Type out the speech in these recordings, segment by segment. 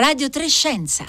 Radio Trescenza.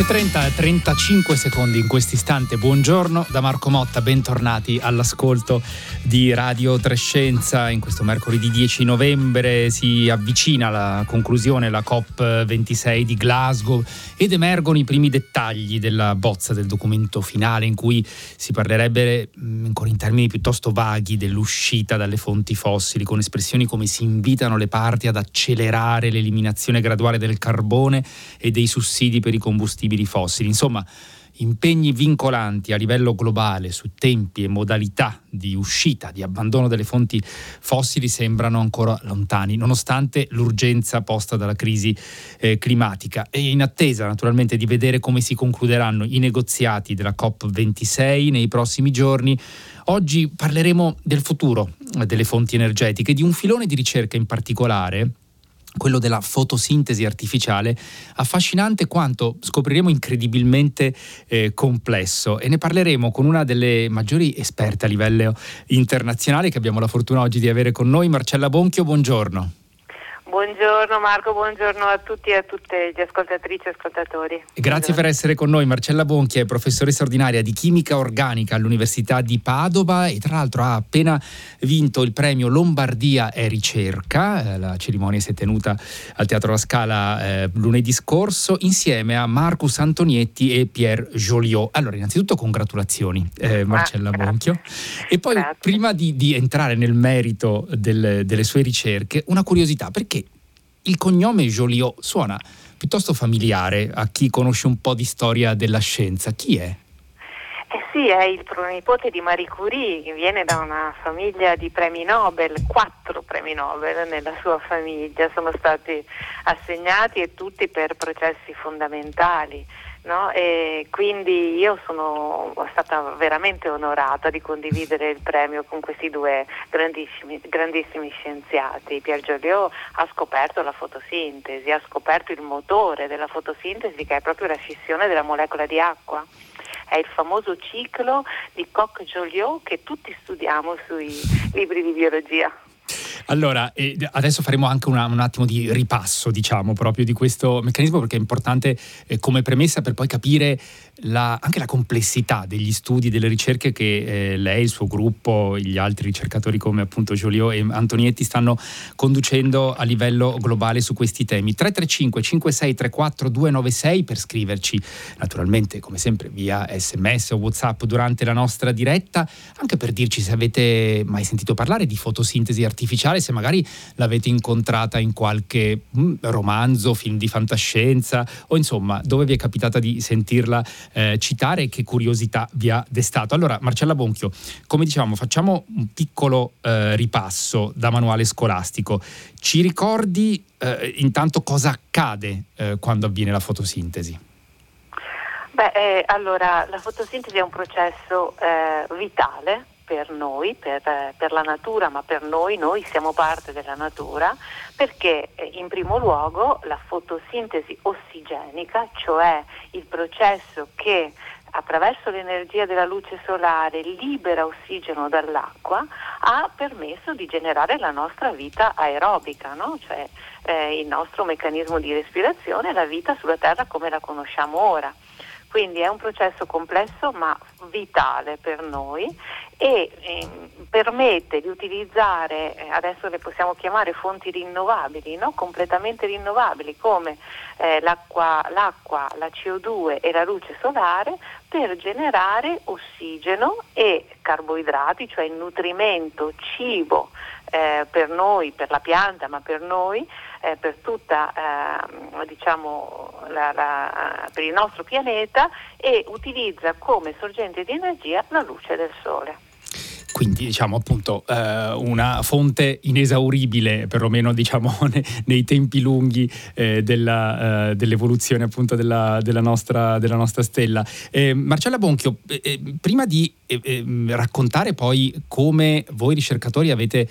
Le 11.30 35 secondi in questo istante. Buongiorno da Marco Motta, bentornati all'ascolto di Radio Trescenza. In questo mercoledì 10 novembre si avvicina la conclusione la COP26 di Glasgow ed emergono i primi dettagli della bozza del documento finale in cui si parlerebbe mm, ancora in termini piuttosto vaghi dell'uscita dalle fonti fossili con espressioni come si invitano le parti ad accelerare l'eliminazione graduale del carbone e dei sussidi per i combustibili fossili. Insomma, impegni vincolanti a livello globale su tempi e modalità di uscita, di abbandono delle fonti fossili sembrano ancora lontani, nonostante l'urgenza posta dalla crisi eh, climatica. E in attesa naturalmente di vedere come si concluderanno i negoziati della COP26 nei prossimi giorni, oggi parleremo del futuro delle fonti energetiche, di un filone di ricerca in particolare quello della fotosintesi artificiale, affascinante quanto scopriremo incredibilmente eh, complesso e ne parleremo con una delle maggiori esperte a livello internazionale che abbiamo la fortuna oggi di avere con noi, Marcella Bonchio, buongiorno. Buongiorno Marco, buongiorno a tutti e a tutte gli ascoltatrici e ascoltatori. Grazie buongiorno. per essere con noi. Marcella Bonchi è professoressa ordinaria di chimica organica all'Università di Padova e tra l'altro ha appena vinto il premio Lombardia e Ricerca. Eh, la cerimonia si è tenuta al Teatro La Scala eh, lunedì scorso insieme a Marcus Antonietti e Pierre Joliot. Allora, innanzitutto congratulazioni eh, Marcella ah, Bonchio. E poi grazie. prima di, di, entrare nel merito del, delle sue ricerche, una curiosità, perché il cognome Joliot suona piuttosto familiare a chi conosce un po' di storia della scienza. Chi è? Eh sì, è il pronipote di Marie Curie, che viene da una famiglia di premi Nobel, quattro premi Nobel nella sua famiglia, sono stati assegnati e tutti per processi fondamentali. No? Quindi io sono stata veramente onorata di condividere il premio con questi due grandissimi, grandissimi scienziati. Pierre Joliot ha scoperto la fotosintesi, ha scoperto il motore della fotosintesi che è proprio la scissione della molecola di acqua. È il famoso ciclo di Koch-Joliot che tutti studiamo sui libri di biologia. Allora, adesso faremo anche una, un attimo di ripasso, diciamo, proprio di questo meccanismo perché è importante eh, come premessa per poi capire la, anche la complessità degli studi, delle ricerche che eh, lei, il suo gruppo, gli altri ricercatori come appunto Giolio e Antonietti stanno conducendo a livello globale su questi temi. 335 5634 296 per scriverci, naturalmente come sempre via sms o whatsapp durante la nostra diretta, anche per dirci se avete mai sentito parlare di fotosintesi artificiale, se magari l'avete incontrata in qualche mm, romanzo, film di fantascienza o insomma dove vi è capitata di sentirla eh, citare e che curiosità vi ha destato. Allora, Marcella Bonchio, come dicevamo, facciamo un piccolo eh, ripasso da manuale scolastico. Ci ricordi eh, intanto cosa accade eh, quando avviene la fotosintesi? Beh, eh, allora, la fotosintesi è un processo eh, vitale per noi, per, per, la natura, ma per noi, noi siamo parte della natura, perché eh, in primo luogo la fotosintesi ossigenica, cioè il processo che attraverso l'energia della luce solare libera ossigeno dall'acqua, ha permesso di generare la nostra vita aerobica, no? cioè eh, il nostro meccanismo di respirazione, la vita sulla Terra come la conosciamo ora. Quindi è un processo complesso ma vitale per noi e eh, permette di utilizzare, eh, adesso le possiamo chiamare fonti rinnovabili, no? completamente rinnovabili come eh, l'acqua, l'acqua, la CO2 e la luce solare per generare ossigeno e carboidrati, cioè nutrimento, cibo eh, per noi, per la pianta, ma per noi eh, per, tutta, eh, diciamo, la, la, per il nostro pianeta e utilizza come sorgente di energia la luce del sole quindi diciamo appunto eh, una fonte inesauribile perlomeno diciamo nei, nei tempi lunghi eh, della, eh, dell'evoluzione appunto della, della, nostra, della nostra, stella. Eh, Marcella Bonchio, eh, eh, prima di raccontare poi come voi ricercatori avete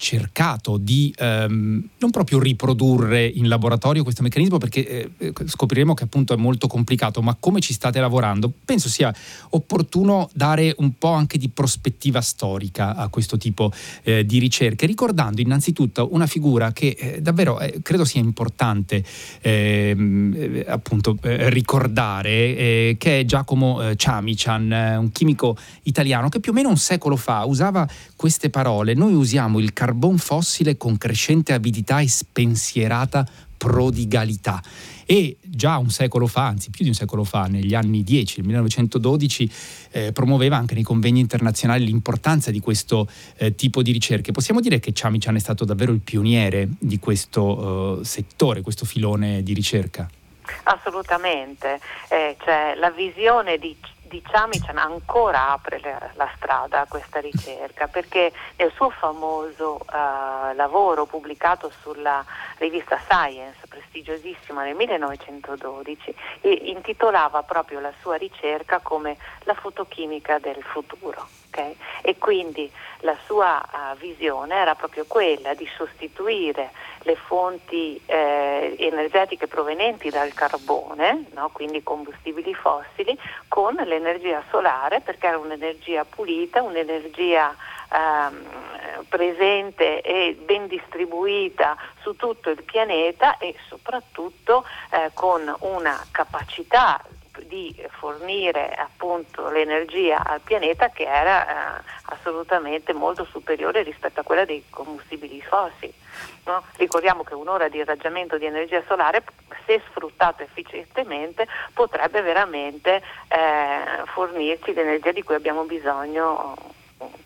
cercato di ehm, non proprio riprodurre in laboratorio questo meccanismo perché eh, scopriremo che appunto è molto complicato, ma come ci state lavorando? Penso sia opportuno dare un po' anche di prospettiva storica a questo tipo eh, di ricerche, ricordando innanzitutto una figura che eh, davvero eh, credo sia importante ehm, eh, appunto eh, ricordare, che è Giacomo Ciamician, un chimico italiano che più o meno un secolo fa usava queste parole. Noi usiamo il carbon fossile con crescente avidità e spensierata prodigalità. E già un secolo fa, anzi più di un secolo fa, negli anni 10, nel 1912, eh, promuoveva anche nei convegni internazionali l'importanza di questo eh, tipo di ricerche. Possiamo dire che Ciamician è stato davvero il pioniere di questo eh, settore, questo filone di ricerca? Assolutamente, eh, cioè, la visione di di Ciamician ancora apre la, la, strada a questa ricerca perché nel suo famoso uh, lavoro pubblicato sulla rivista Science, prestigiosissima nel 1912, intitolava proprio la sua ricerca come la fotochimica del futuro. Okay? E quindi la sua uh, visione era proprio quella di sostituire le fonti eh, energetiche provenienti dal carbone, no? quindi combustibili fossili, con l'energia solare perché era un'energia pulita, un'energia ehm, presente e ben distribuita su tutto il pianeta e soprattutto eh, con una capacità di fornire appunto l'energia al pianeta che era eh, assolutamente molto superiore rispetto a quella dei combustibili fossili. No? Ricordiamo che un'ora di irraggiamento di energia solare, se sfruttato efficientemente, potrebbe veramente eh, fornirci l'energia di cui abbiamo bisogno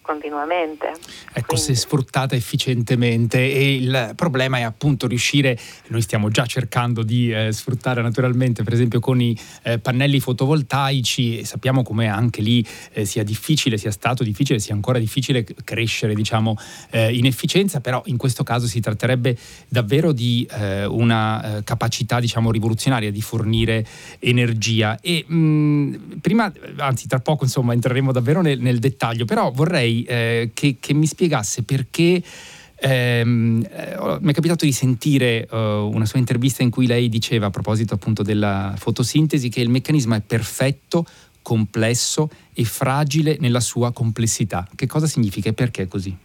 continuamente. Ecco, Quindi. se sfruttata efficientemente e il problema è appunto riuscire, noi stiamo già cercando di eh, sfruttare naturalmente per esempio con i eh, pannelli fotovoltaici e sappiamo come anche lì eh, sia difficile, sia stato difficile, sia ancora difficile crescere diciamo eh, in efficienza, però in questo caso si tratterebbe davvero di eh, una eh, capacità diciamo rivoluzionaria di fornire energia e mh, mm, prima, anzi tra poco insomma entreremo davvero nel, nel dettaglio, però vorrei eh, che, che, mi spiegasse perché. Ehm, eh, mi è capitato di sentire uh, una sua intervista in cui lei diceva a proposito appunto della fotosintesi che il meccanismo è perfetto, complesso e fragile nella sua complessità. Che cosa significa e perché è così?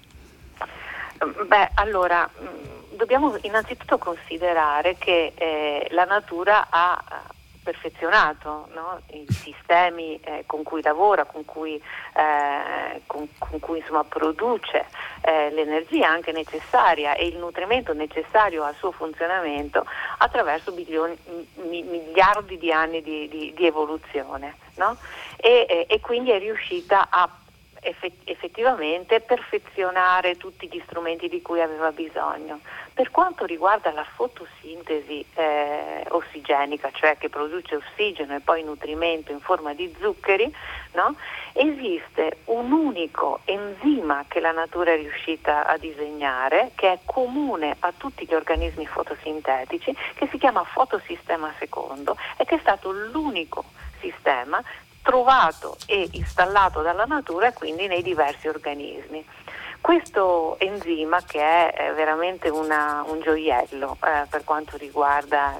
Beh, allora mm, dobbiamo innanzitutto considerare che eh, la natura ha perfezionato no? i sistemi eh, con cui lavora, con cui, eh, con, con cui insomma, produce eh, l'energia anche necessaria e il nutrimento necessario al suo funzionamento attraverso milioni, mi, miliardi di anni di, di, di evoluzione. No? E, e quindi è riuscita a effettivamente perfezionare tutti gli strumenti di cui aveva bisogno. Per quanto riguarda la fotosintesi eh, ossigenica, cioè che produce ossigeno e poi nutrimento in forma di zuccheri, no? esiste un unico enzima che la natura è riuscita a disegnare, che è comune a tutti gli organismi fotosintetici, che si chiama fotosistema secondo e che è stato l'unico sistema trovato e installato dalla natura e quindi nei diversi organismi. Questo enzima, che è veramente una, un gioiello eh, per quanto riguarda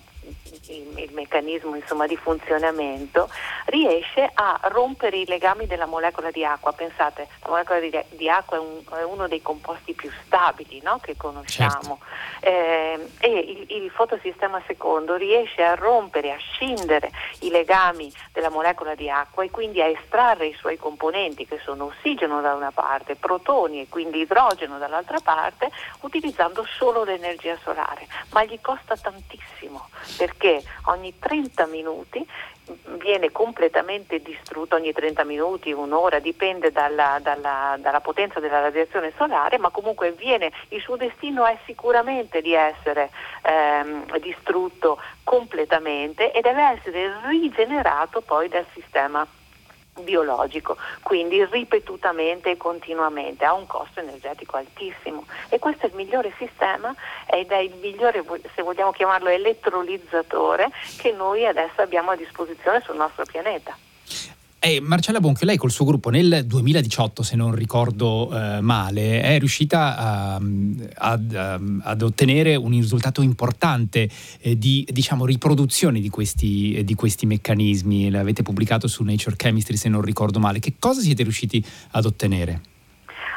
il, il meccanismo insomma, di funzionamento, riesce a rompere i legami della molecola di acqua. Pensate, la molecola di, di acqua è, un, è, uno dei composti più stabili no? che conosciamo certo. eh, e il, il, fotosistema secondo riesce a rompere, a scindere i legami della molecola di acqua e quindi a estrarre i suoi componenti che sono ossigeno da una parte, protoni e quindi idrogeno dall'altra parte, utilizzando solo l'energia solare, ma gli costa tantissimo perché ogni 30 minuti viene completamente distrutto ogni 30 minuti, un'ora, dipende dalla, dalla, dalla, potenza della radiazione solare, ma comunque viene, il suo destino è sicuramente di essere ehm, distrutto completamente e deve essere rigenerato poi dal sistema biologico, quindi ripetutamente e continuamente, ha un costo energetico altissimo e questo è il migliore sistema ed è il migliore, se vogliamo chiamarlo, elettrolizzatore che noi adesso abbiamo a disposizione sul nostro pianeta. Eh, Marcella Bonchio, lei col suo gruppo nel 2018, se non ricordo eh, male, è riuscita a, ad, ad, ottenere un risultato importante eh, di diciamo, riproduzione di questi, di questi meccanismi. L'avete pubblicato su Nature Chemistry, se non ricordo male. Che cosa siete riusciti ad ottenere?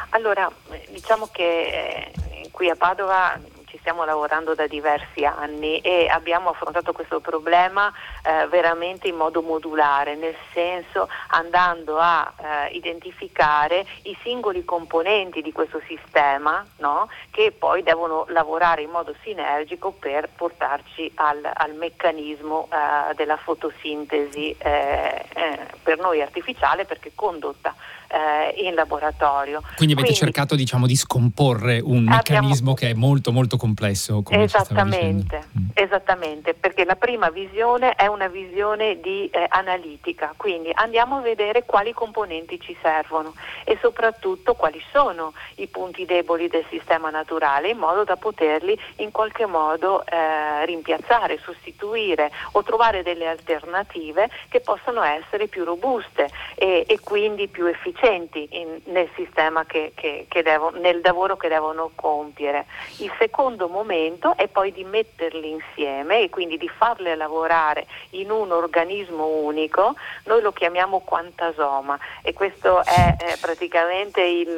Allora, diciamo che eh, qui a Padova ci stiamo lavorando da diversi anni e abbiamo affrontato questo problema eh, veramente in modo modulare, nel senso andando a eh, identificare i singoli componenti di questo sistema no? che poi devono lavorare in modo sinergico per portarci al, al meccanismo eh, della fotosintesi eh, eh, per noi artificiale perché condotta eh, in laboratorio. Quindi avete Quindi, cercato diciamo, di scomporre un meccanismo che è molto molto complesso. esattamente, mm. esattamente, perché la prima visione è una visione di eh, analitica, quindi andiamo a vedere quali componenti ci servono e soprattutto quali sono i punti deboli del sistema naturale in modo da poterli in qualche modo eh, rimpiazzare, sostituire o trovare delle alternative che possano essere più robuste e, e quindi più efficienti efficienti in, nel sistema che, che, che devo, nel lavoro che devono compiere. Il secondo momento è poi di metterli insieme e quindi di farle lavorare in un organismo unico, noi lo chiamiamo quantasoma e questo è eh, praticamente il,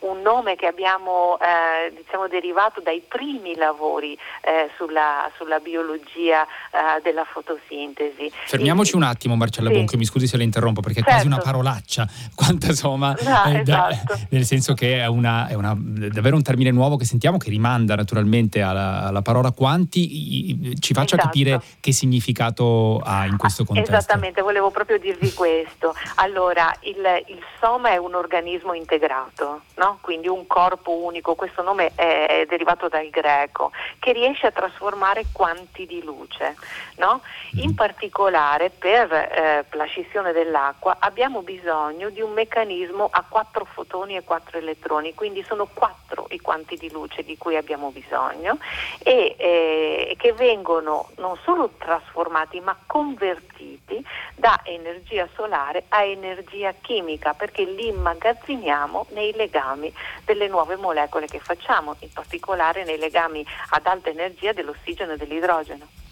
un nome che abbiamo eh, diciamo, derivato dai primi lavori eh, sulla, sulla, biologia eh, della fotosintesi. Fermiamoci il, un attimo Marcella sì. Bonche, mi scusi se le interrompo perché è certo. quasi una parolaccia, quantasoma insomma, no, eh, esatto. da, nel senso che è, una, è una, davvero un termine nuovo che sentiamo che rimanda naturalmente alla, alla parola quanti, ci faccia esatto. capire che significato ha in questo contesto. Esattamente, volevo proprio dirvi questo. Allora, il, il soma è un organismo integrato, no? quindi un corpo unico, questo nome è, è, derivato dal greco, che riesce a trasformare quanti di luce. No? In mm. particolare per eh, la scissione dell'acqua abbiamo bisogno di un meccanismo ha quattro fotoni e quattro elettroni, quindi sono quattro i quanti di luce di cui abbiamo bisogno e eh, che vengono non solo trasformati ma convertiti da energia solare a energia chimica perché li immagazziniamo nei legami delle nuove molecole che facciamo, in particolare nei legami ad alta energia dell'ossigeno e dell'idrogeno.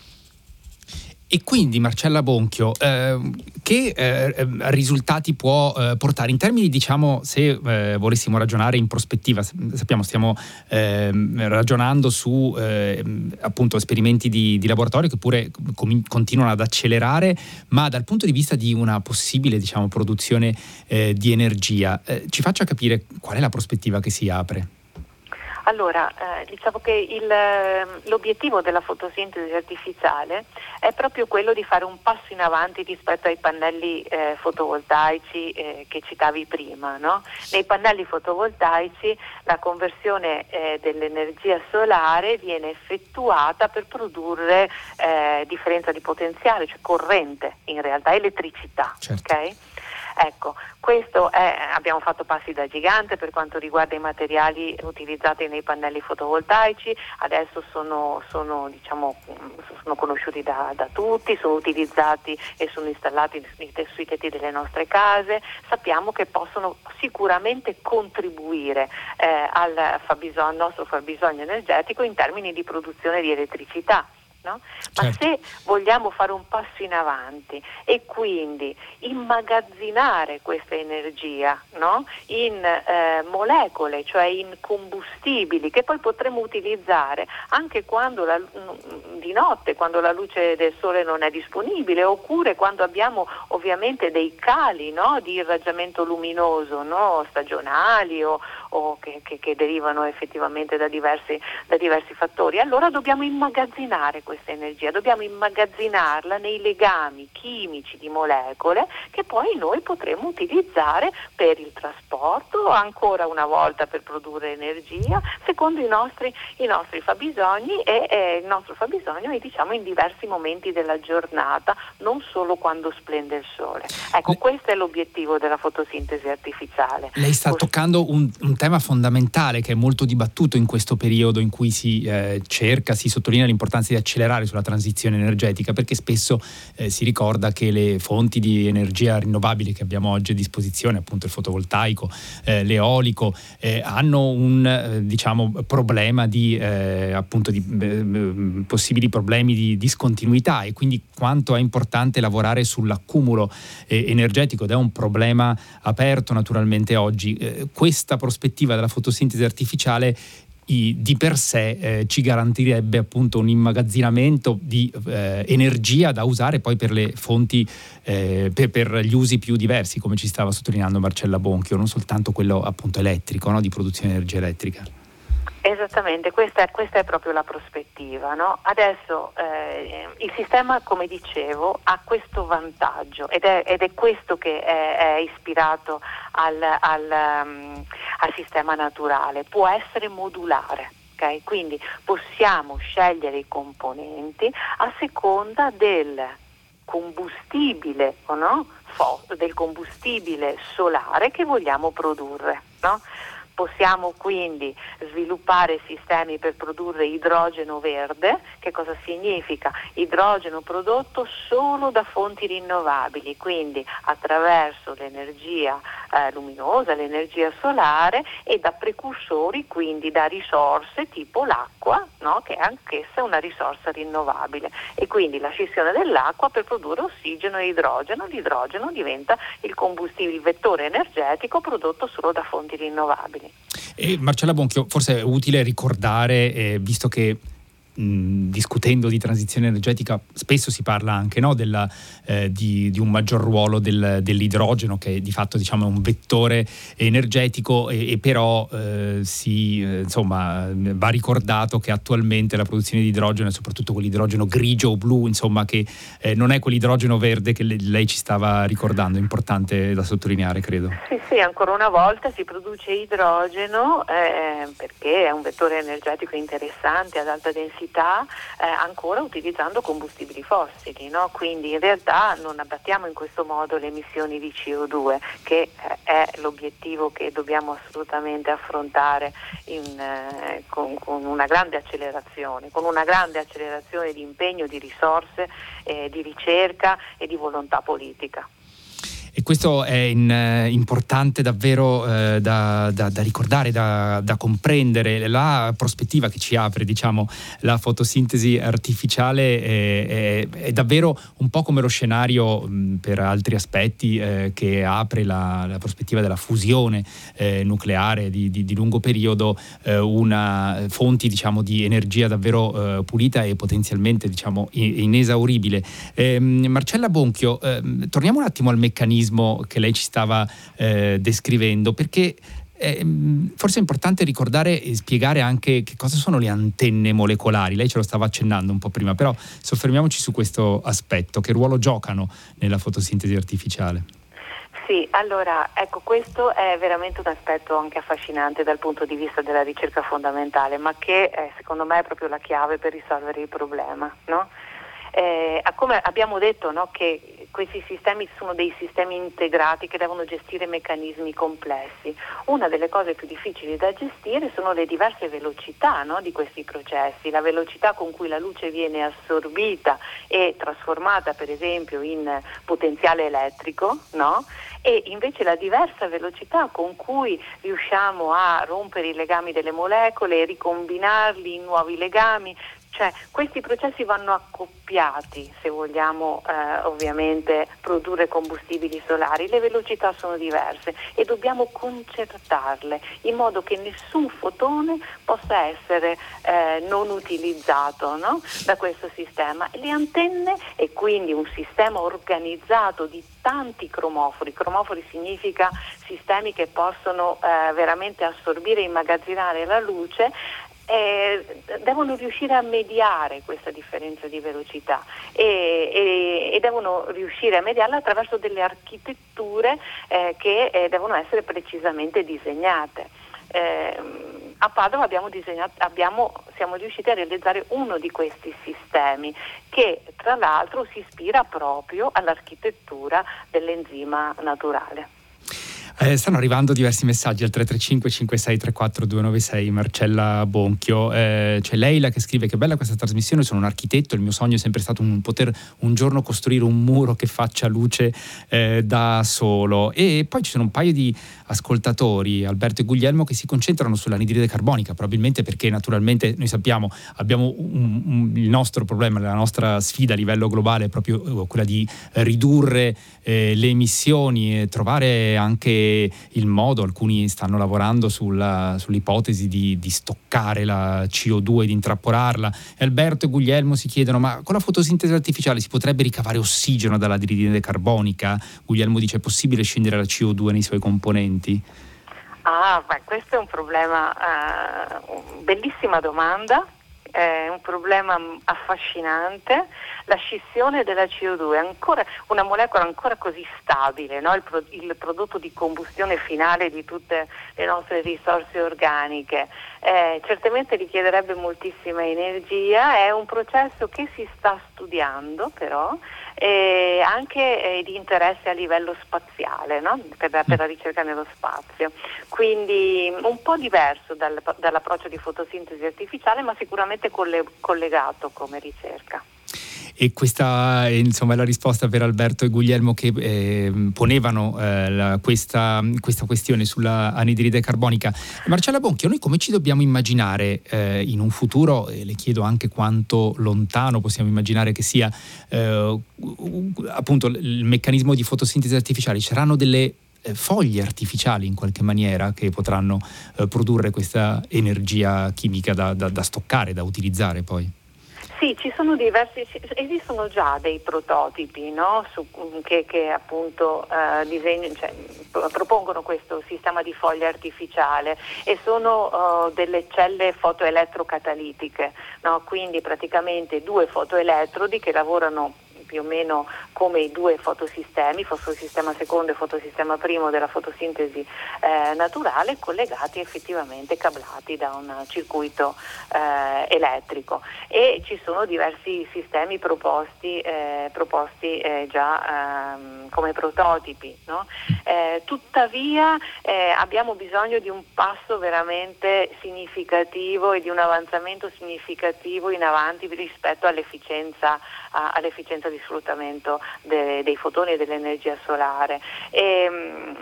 E quindi Marcella Bonchio, eh, che eh, risultati può eh, portare in termini, diciamo, se eh, volessimo ragionare in prospettiva, sappiamo stiamo ehm, ragionando su ehm, appunto esperimenti di, di, laboratorio che pure com- continuano ad accelerare, ma dal punto di vista di una possibile, diciamo, produzione eh, di energia, eh, ci faccia capire qual è la prospettiva che si apre. Allora, eh, diciamo che il, ehm, l'obiettivo della fotosintesi artificiale è proprio quello di fare un passo in avanti rispetto ai pannelli eh, fotovoltaici eh, che citavi prima. No? Nei pannelli fotovoltaici la conversione eh, dell'energia solare viene effettuata per produrre eh, differenza di potenziale, cioè corrente in realtà, elettricità. Certo. Okay? Ecco, questo è, abbiamo fatto passi da gigante per quanto riguarda i materiali utilizzati nei pannelli fotovoltaici, adesso sono, sono, diciamo, sono conosciuti da, da, tutti, sono utilizzati e sono installati sui tetti delle nostre case, sappiamo che possono sicuramente contribuire eh, al, al nostro fabbisogno energetico in termini di produzione di elettricità. No? Ma certo. se vogliamo fare un passo in avanti e quindi immagazzinare questa energia no? in eh, molecole, cioè in combustibili che poi potremo utilizzare anche quando la, mm, di notte, quando la luce del sole non è disponibile, oppure quando abbiamo ovviamente dei cali no? di irraggiamento luminoso stagionali o, o che, che, che, derivano effettivamente da diversi, da diversi fattori, allora dobbiamo immagazzinare questa energia, dobbiamo immagazzinarla nei legami chimici di molecole che poi noi potremo utilizzare per il trasporto, ancora una volta per produrre energia, secondo i nostri, i nostri fabbisogni e eh, il nostro fabbisogno è diciamo in diversi momenti della giornata, non solo quando splende il sole. Ecco, questo è l'obiettivo della fotosintesi artificiale. Lei sta toccando un, un tema fondamentale che è molto dibattuto in questo periodo in cui si eh, cerca, si sottolinea l'importanza di accelerare sulla transizione energetica, perché spesso eh, si ricorda che le fonti di energia rinnovabile che abbiamo oggi a disposizione, appunto il fotovoltaico, eh, l'eolico, eh, hanno un eh, diciamo, problema di, appunto di possibili problemi di discontinuità e quindi quanto è importante lavorare sull'accumulo energetico ed è un problema aperto naturalmente oggi. Eh, questa prospettiva della fotosintesi artificiale i, di per sé eh, ci garantirebbe appunto un immagazzinamento di eh, energia da usare poi per le fonti, eh, per, per, gli usi più diversi, come ci stava sottolineando Marcella Bonchio, non soltanto quello appunto elettrico, no? di produzione di energia elettrica. Esattamente, questa è, questa è, proprio la prospettiva. No? Adesso eh, il sistema, come dicevo, ha questo vantaggio ed è, ed è questo che è, è ispirato al, al, um, al, sistema naturale, può essere modulare. Okay? Quindi possiamo scegliere i componenti a seconda del combustibile, no? del combustibile solare che vogliamo produrre. No? Possiamo quindi sviluppare sistemi per produrre idrogeno verde, che cosa significa? Idrogeno prodotto solo da fonti rinnovabili, quindi attraverso l'energia eh, luminosa, l'energia solare e da precursori, quindi da risorse tipo l'acqua, no? che è anch'essa una risorsa rinnovabile. E quindi la scissione dell'acqua per produrre ossigeno e idrogeno, l'idrogeno diventa il combustibile, il vettore energetico prodotto solo da fonti rinnovabili. E Marcella Bonchio, forse è utile ricordare, eh, visto che discutendo di transizione energetica spesso si parla anche no, della, eh, di, di, un maggior ruolo del, dell'idrogeno che di fatto diciamo, è un vettore energetico e, e però eh, si, eh, insomma, va ricordato che attualmente la produzione di idrogeno è soprattutto quell'idrogeno grigio o blu insomma, che eh, non è quell'idrogeno verde che le, lei ci stava ricordando, importante da sottolineare credo. Sì, sì, ancora una volta si produce idrogeno eh, perché è un vettore energetico interessante ad alta densità velocità eh, ancora utilizzando combustibili fossili, no? quindi in realtà non abbattiamo in questo modo le emissioni di CO2 che eh, è l'obiettivo che dobbiamo assolutamente affrontare in, eh, con, con, una grande accelerazione, con una grande accelerazione di impegno, di risorse, eh, di ricerca e di volontà politica. E questo è in, eh, importante davvero eh, da, da, da, ricordare, da, da, comprendere. La prospettiva che ci apre, diciamo, la fotosintesi artificiale è, è, è davvero un po' come lo scenario mh, per altri aspetti eh, che apre la, la, prospettiva della fusione eh, nucleare di, di, di, lungo periodo, eh, una fonti diciamo, di energia davvero eh, pulita e potenzialmente diciamo, inesauribile. Ehm, Marcella Bonchio, ehm, torniamo un attimo al meccanismo meccanismo che lei ci stava eh, descrivendo, perché eh, forse è importante ricordare e spiegare anche che cosa sono le antenne molecolari. Lei ce lo stava accennando un po' prima, però soffermiamoci su questo aspetto. Che ruolo giocano nella fotosintesi artificiale? Sì, allora ecco questo è veramente un aspetto anche affascinante dal punto di vista della ricerca fondamentale, ma che eh, secondo me è proprio la chiave per risolvere il problema. No? Eh, come abbiamo detto no, che questi sistemi sono dei sistemi integrati che devono gestire meccanismi complessi. Una delle cose più difficili da gestire sono le diverse velocità no, di questi processi, la velocità con cui la luce viene assorbita e trasformata per esempio in potenziale elettrico no? e invece la diversa velocità con cui riusciamo a rompere i legami delle molecole e ricombinarli in nuovi legami, cioè questi processi vanno accoppiati se vogliamo eh, ovviamente produrre combustibili solari, le velocità sono diverse e dobbiamo concertarle in modo che nessun fotone possa essere eh, non utilizzato no? da questo sistema. Le antenne e quindi un sistema organizzato di tanti cromofori, cromofori significa sistemi che possono eh, veramente assorbire e immagazzinare la luce, eh, devono riuscire a mediare questa differenza di velocità e, e, e devono riuscire a mediarla attraverso delle architetture eh, che eh, devono essere precisamente disegnate. Ehm, a Padova abbiamo abbiamo, siamo riusciti a realizzare uno di questi sistemi che tra l'altro si ispira proprio all'architettura dell'enzima naturale. Eh, stanno arrivando diversi messaggi al 335 5634 296 Marcella Bonchio. Eh, c'è Leila che scrive che bella questa trasmissione, sono un architetto, il mio sogno è sempre stato un, poter un giorno costruire un muro che faccia luce eh, da solo. E poi ci sono un paio di ascoltatori, Alberto e Guglielmo, che si concentrano sull'anidride carbonica, probabilmente perché naturalmente noi sappiamo abbiamo un, un, il nostro problema, la nostra sfida a livello globale è proprio eh, quella di ridurre eh, le emissioni e trovare anche il modo, alcuni stanno lavorando sulla, sull'ipotesi di, di, stoccare la CO2, di intrappolarla. Alberto e Guglielmo si chiedono ma con la fotosintesi artificiale si potrebbe ricavare ossigeno dalla dall'anidride carbonica? Guglielmo dice è possibile scendere la CO2 nei suoi componenti? Ah, beh, questo è un problema, uh, bellissima domanda è un problema affascinante. La scissione della CO2 è ancora una molecola ancora così stabile, no? il, pro, il, prodotto di combustione finale di tutte le nostre risorse organiche. Eh, certamente richiederebbe moltissima energia, è un processo che si sta studiando però e anche eh, di interesse a livello spaziale, no? per, per, la ricerca nello spazio. Quindi un po' diverso dal, dall'approccio di fotosintesi artificiale, ma sicuramente colle, collegato come ricerca e questa insomma, è la risposta per Alberto e Guglielmo che eh, ponevano eh, la, questa, questa, questione sulla anidride carbonica. Marcella Bonchio, noi come ci dobbiamo immaginare eh, in un futuro, e le chiedo anche quanto lontano possiamo immaginare che sia eh, appunto il meccanismo di fotosintesi artificiale, ci saranno delle eh, foglie artificiali in qualche maniera che potranno eh, produrre questa energia chimica da, da, da stoccare, da utilizzare poi? Sì, diversi, esistono già dei prototipi no? Su, che, che, appunto uh, disegno, cioè, propongono questo sistema di foglia artificiale e sono uh, delle celle fotoelettrocatalitiche, no? quindi praticamente due fotoelettrodi che lavorano più o meno come i due fotosistemi, fotosistema secondo e fotosistema primo della fotosintesi eh, naturale, collegati effettivamente cablati da un circuito eh, elettrico e ci sono diversi sistemi proposti, eh, proposti eh, già ehm, come prototipi. No? Eh, tuttavia eh, abbiamo bisogno di un passo veramente significativo e di un avanzamento significativo in avanti rispetto all'efficienza, a, all'efficienza di sfruttamento de, dei fotoni e dell'energia solare e,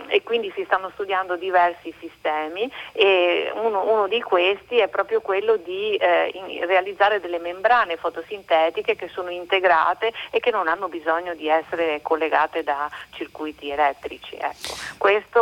e, quindi si stanno studiando diversi sistemi e uno, uno di questi è proprio quello di eh, in, realizzare delle membrane fotosintetiche che sono integrate e che non hanno bisogno di essere collegate da circuiti elettrici. Ecco. Questa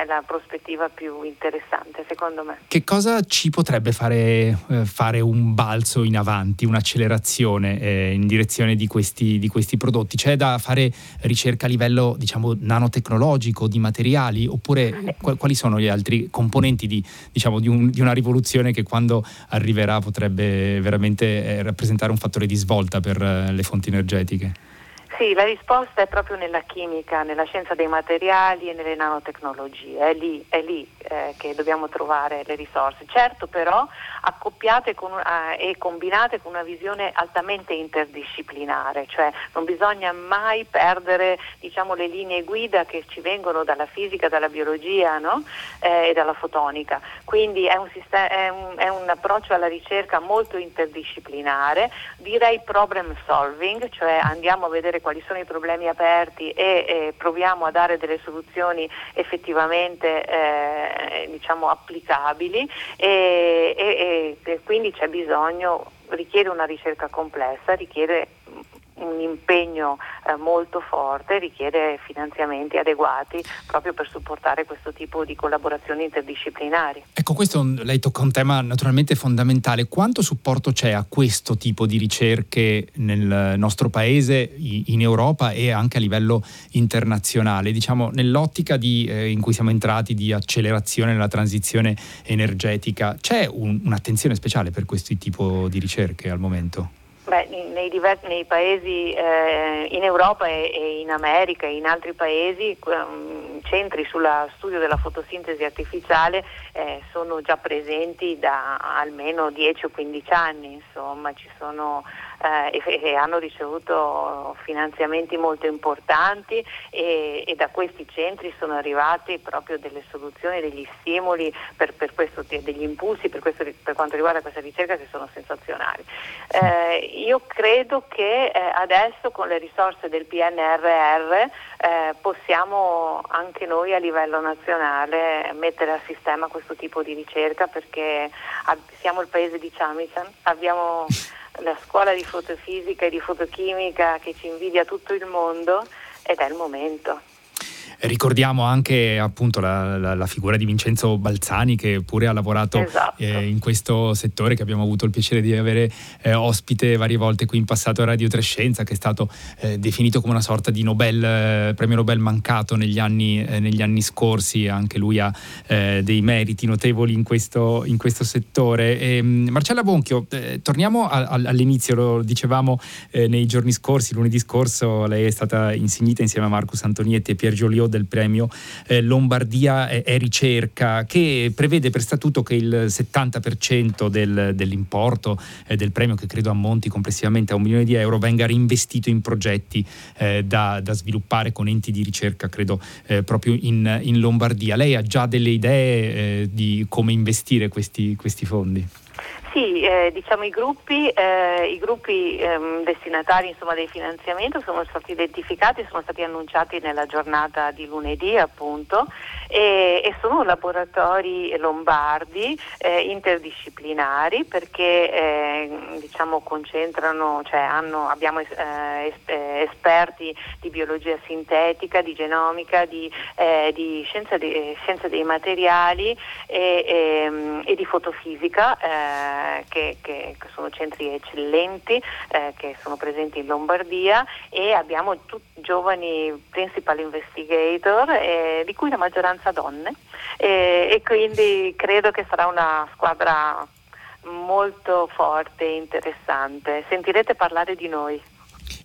è la prospettiva più interessante secondo me. Che cosa ci potrebbe fare, eh, fare un balzo in avanti, un'accelerazione eh, in direzione di questi, di questi prodotti? C'è da fare ricerca a livello diciamo, nanotecnologico, di materiali, oppure quali sono gli altri componenti di, diciamo, di, un, di una rivoluzione che quando arriverà potrebbe veramente eh, rappresentare un fattore di svolta per eh, le fonti energetiche? Sì, la risposta è proprio nella chimica, nella scienza dei materiali e nelle nanotecnologie, è lì, è lì eh, che dobbiamo trovare le risorse. Certo però accoppiate con, eh, e combinate con una visione altamente interdisciplinare, cioè non bisogna mai perdere diciamo, le linee guida che ci vengono dalla fisica, dalla biologia no? eh, e dalla fotonica. Quindi è un, sistema, è, un, è un approccio alla ricerca molto interdisciplinare, direi problem solving, cioè andiamo a vedere quali sono i problemi aperti e, e proviamo a dare delle soluzioni effettivamente eh, diciamo applicabili e, e, e quindi c'è bisogno, richiede una ricerca complessa, richiede un impegno eh, molto forte, richiede finanziamenti adeguati proprio per supportare questo tipo di collaborazioni interdisciplinari. Ecco, questo lei tocca un tema naturalmente fondamentale. Quanto supporto c'è a questo tipo di ricerche nel nostro paese, in Europa e anche a livello internazionale? Diciamo, nell'ottica di, eh, in cui siamo entrati di accelerazione nella transizione energetica, c'è un, un'attenzione speciale per questo tipo di ricerche al momento? Beh, nei, diversi, nei paesi eh, in Europa e, e, in America e in altri paesi um, centri sullo studio della fotosintesi artificiale eh, sono già presenti da almeno 10 o 15 anni, insomma ci sono eh, e, e, hanno ricevuto finanziamenti molto importanti e, e, da questi centri sono arrivati proprio delle soluzioni, degli stimoli per, per questo, degli impulsi per, questo, per, quanto riguarda questa ricerca che sono sensazionali. Eh, io credo che eh, adesso con le risorse del PNRR eh, possiamo anche noi a livello nazionale mettere a sistema questo tipo di ricerca perché siamo il paese di Chamichan, abbiamo la scuola di fotofisica e di fotochimica che ci invidia tutto il mondo ed è il momento. Ricordiamo anche appunto la, la, la, figura di Vincenzo Balzani che pure ha lavorato esatto. eh, in questo settore che abbiamo avuto il piacere di avere eh, ospite varie volte qui in passato a Radio Trescenza che è stato eh, definito come una sorta di Nobel, eh, premio Nobel mancato negli anni, eh, negli anni scorsi, anche lui ha eh, dei meriti notevoli in questo, in questo settore. E, ehm, Marcella Bonchio, torniamo a, a, all'inizio, lo dicevamo nei giorni scorsi, lunedì scorso lei è stata insignita insieme a Marcus Antonietti e Pier Gioliot del premio eh, Lombardia è, è, Ricerca, che prevede per statuto che il 70% del, dell'importo eh, del premio, che credo ammonti complessivamente a un milione di euro, venga reinvestito in progetti eh, da, da, sviluppare con enti di ricerca, credo eh, proprio in, in, Lombardia. Lei ha già delle idee eh, di come investire questi, questi fondi? Sì, eh, diciamo i gruppi, eh, i gruppi ehm, destinatari insomma, dei finanziamenti sono stati identificati, sono stati annunciati nella giornata di lunedì appunto e, e sono laboratori lombardi eh, interdisciplinari perché eh, diciamo, concentrano, cioè hanno, abbiamo eh, eh, esperti di biologia sintetica, di genomica, di, di scienza, di, scienza, dei materiali e, e, ehm, e di fotofisica che, che, che, sono centri eccellenti eh, che sono presenti in Lombardia e abbiamo tutti giovani principal investigator eh, di cui la maggioranza donne e, e quindi credo che sarà una squadra molto forte e interessante. Sentirete parlare di noi.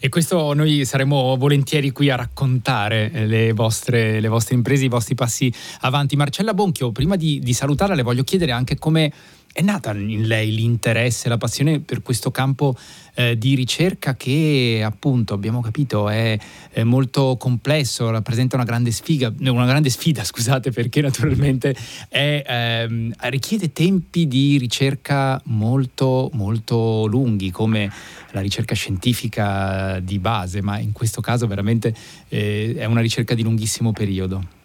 E questo noi saremo volentieri qui a raccontare eh, le vostre, le vostre imprese, i vostri passi avanti. Marcella Bonchio, prima di, di salutarla le voglio chiedere anche come è nata in lei l'interesse, la passione per questo campo eh, di ricerca che appunto abbiamo capito è, è, molto complesso, rappresenta una grande sfiga, una grande sfida, scusate, perché naturalmente è, ehm, richiede tempi di ricerca molto molto lunghi come la ricerca scientifica di base, ma in questo caso veramente eh, è una ricerca di lunghissimo periodo.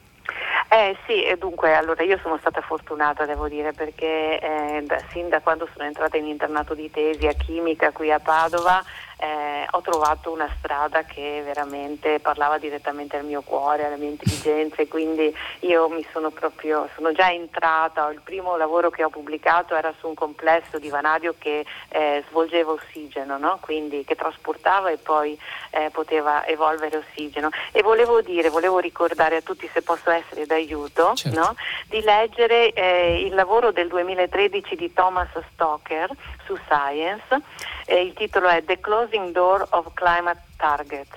Eh sì, dunque allora io sono stata fortunata devo dire perché eh, da, sin da quando sono entrata in internato di tesi a chimica qui a Padova eh, ho trovato una strada che veramente parlava direttamente al mio cuore, alla mia intelligenza e quindi io mi sono proprio, sono già entrata, il primo lavoro che ho pubblicato era su un complesso di vanadio che eh, svolgeva ossigeno, no? quindi che trasportava e poi eh, poteva evolvere ossigeno. E volevo dire, volevo ricordare a tutti se posso essere d'aiuto, certo. no? di leggere eh, il lavoro del 2013 di Thomas Stoker su Science, il titolo è The Closing Door of Climate Targets.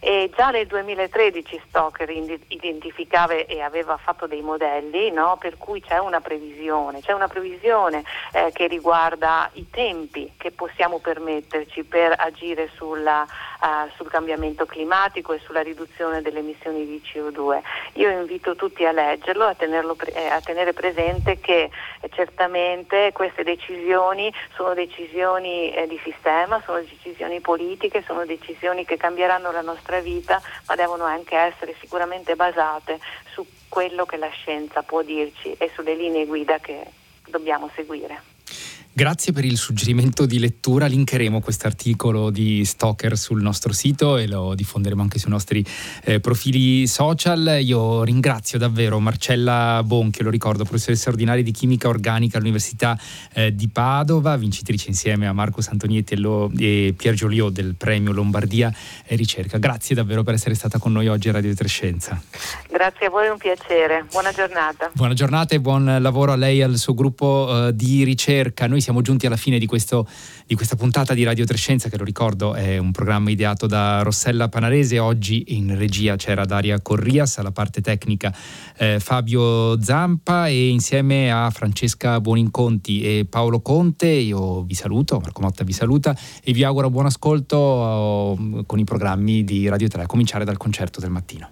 E già nel 2013 Stoker identificava e aveva fatto dei modelli no, per cui c'è una previsione, c'è una previsione eh, che riguarda i tempi che possiamo permetterci per agire sulla, uh, sul cambiamento climatico e sulla riduzione delle emissioni di CO2. Io invito tutti a leggerlo, a, pre- eh, a tenere presente che eh, certamente queste decisioni sono decisioni eh, di sistema, sono decisioni politiche, sono decisioni che cambieranno la nostra vita, ma devono anche essere sicuramente basate su quello che la scienza può dirci e sulle linee guida che dobbiamo seguire. Grazie per il suggerimento di lettura, linkeremo quest'articolo di Stoker sul nostro sito e lo diffonderemo anche sui nostri eh, profili social. Io ringrazio davvero Marcella Bonchi, lo ricordo, professoressa ordinaria di chimica organica all'Università eh, di Padova, vincitrice insieme a Marco Santonietti e, lo, e Pier Gioliot del premio Lombardia e Ricerca. Grazie davvero per essere stata con noi oggi a Radio Trescenza. Grazie a voi, un piacere. Buona giornata. Buona giornata e buon lavoro a lei e al suo gruppo eh, di ricerca. Noi siamo giunti alla fine di, questo, di questa puntata di Radio Trescenza, che lo ricordo è un programma ideato da Rossella Panarese. Oggi in regia c'era Daria Corrias, alla parte tecnica eh, Fabio Zampa e insieme a Francesca Buoninconti e Paolo Conte io vi saluto, Marco Motta vi saluta e vi auguro buon ascolto oh, con i programmi di Radio 3, a cominciare dal concerto del mattino.